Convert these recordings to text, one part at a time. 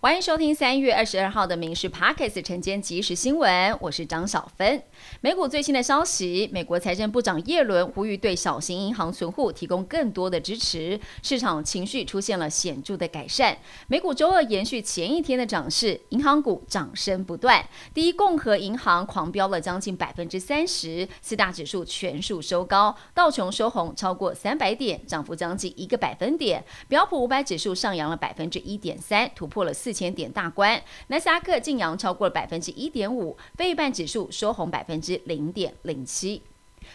欢迎收听三月二十二号的《民事 Pockets》晨间即时新闻，我是张小芬。美股最新的消息，美国财政部长耶伦呼吁对小型银行存户提供更多的支持，市场情绪出现了显著的改善。美股周二延续前一天的涨势，银行股涨声不断。第一共和银行狂飙了将近百分之三十，四大指数全数收高，道琼收红超过三百点，涨幅将近一个百分点。标普五百指数上扬了百分之一点三，突破了四。四千点大关，纳斯达克净扬超过了百分之一点五，非半指数收红百分之零点零七。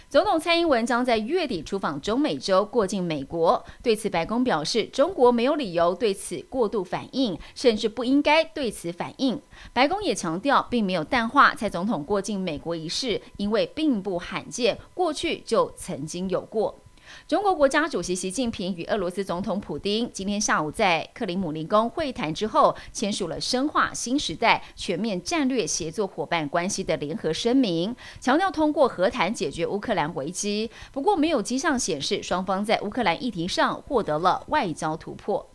总统蔡英文将在月底出访中美洲，过境美国。对此，白宫表示，中国没有理由对此过度反应，甚至不应该对此反应。白宫也强调，并没有淡化蔡总统过境美国一事，因为并不罕见，过去就曾经有过。中国国家主席习近平与俄罗斯总统普京今天下午在克里姆林宫会谈之后，签署了深化新时代全面战略协作伙伴关系的联合声明，强调通过和谈解决乌克兰危机。不过，没有迹象显示双方在乌克兰议题上获得了外交突破。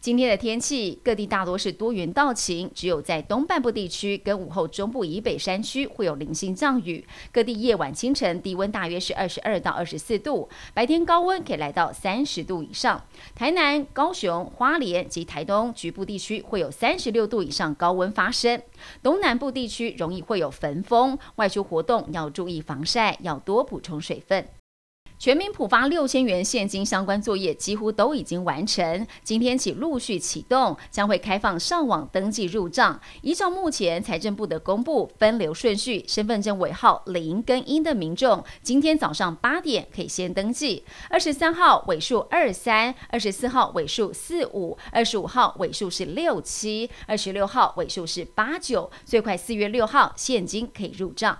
今天的天气，各地大多是多云到晴，只有在东半部地区跟午后中部以北山区会有零星降雨。各地夜晚、清晨低温大约是二十二到二十四度，白天高温可以来到三十度以上。台南、高雄、花莲及台东局部地区会有三十六度以上高温发生。东南部地区容易会有焚风，外出活动要注意防晒，要多补充水分。全民普发六千元现金相关作业几乎都已经完成，今天起陆续启动，将会开放上网登记入账。依照目前财政部的公布分流顺序，身份证尾号零跟一的民众，今天早上八点可以先登记。二十三号尾数二三，二十四号尾数四五，二十五号尾数是六七，二十六号尾数是八九，最快四月六号现金可以入账。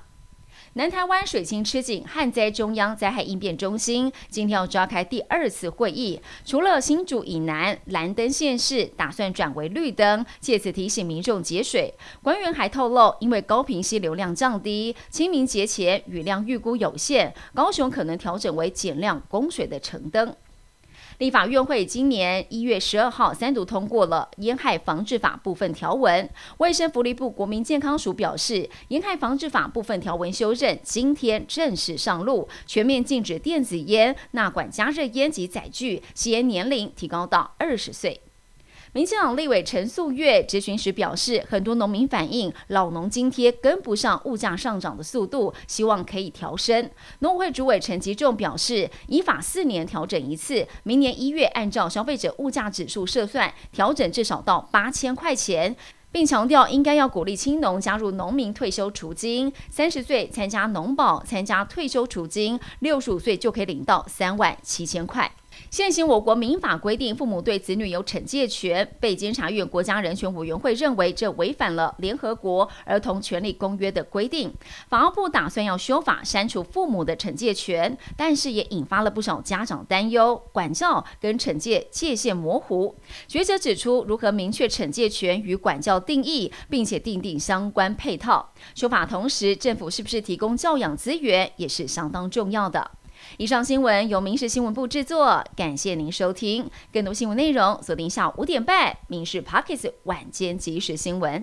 南台湾水情吃紧，旱灾中央灾害应变中心今天要召开第二次会议，除了新竹以南蓝灯县市打算转为绿灯，借此提醒民众节水。官员还透露，因为高频溪流量降低，清明节前雨量预估有限，高雄可能调整为减量供水的橙灯。立法院会今年一月十二号三读通过了《烟害防治法》部分条文。卫生福利部国民健康署表示，《烟害防治法》部分条文修正今天正式上路，全面禁止电子烟、纳管加热烟及载具，吸烟年龄提高到二十岁。民进党立委陈素月质询时表示，很多农民反映老农津贴跟不上物价上涨的速度，希望可以调升。农委会主委陈吉仲表示，依法四年调整一次，明年一月按照消费者物价指数设算，调整至少到八千块钱，并强调应该要鼓励青农加入农民退休储金，三十岁参加农保参加退休储金，六十五岁就可以领到三万七千块。现行我国民法规定，父母对子女有惩戒权。被监察院国家人权委员会认为，这违反了联合国儿童权利公约的规定。法务部打算要修法删除父母的惩戒权，但是也引发了不少家长担忧，管教跟惩戒界限模糊。学者指出，如何明确惩戒权与管教定义，并且订定相关配套修法，同时政府是不是提供教养资源，也是相当重要的。以上新闻由民事新闻部制作，感谢您收听。更多新闻内容，锁定下午五点半《民事 Pockets 晚间即时新闻》。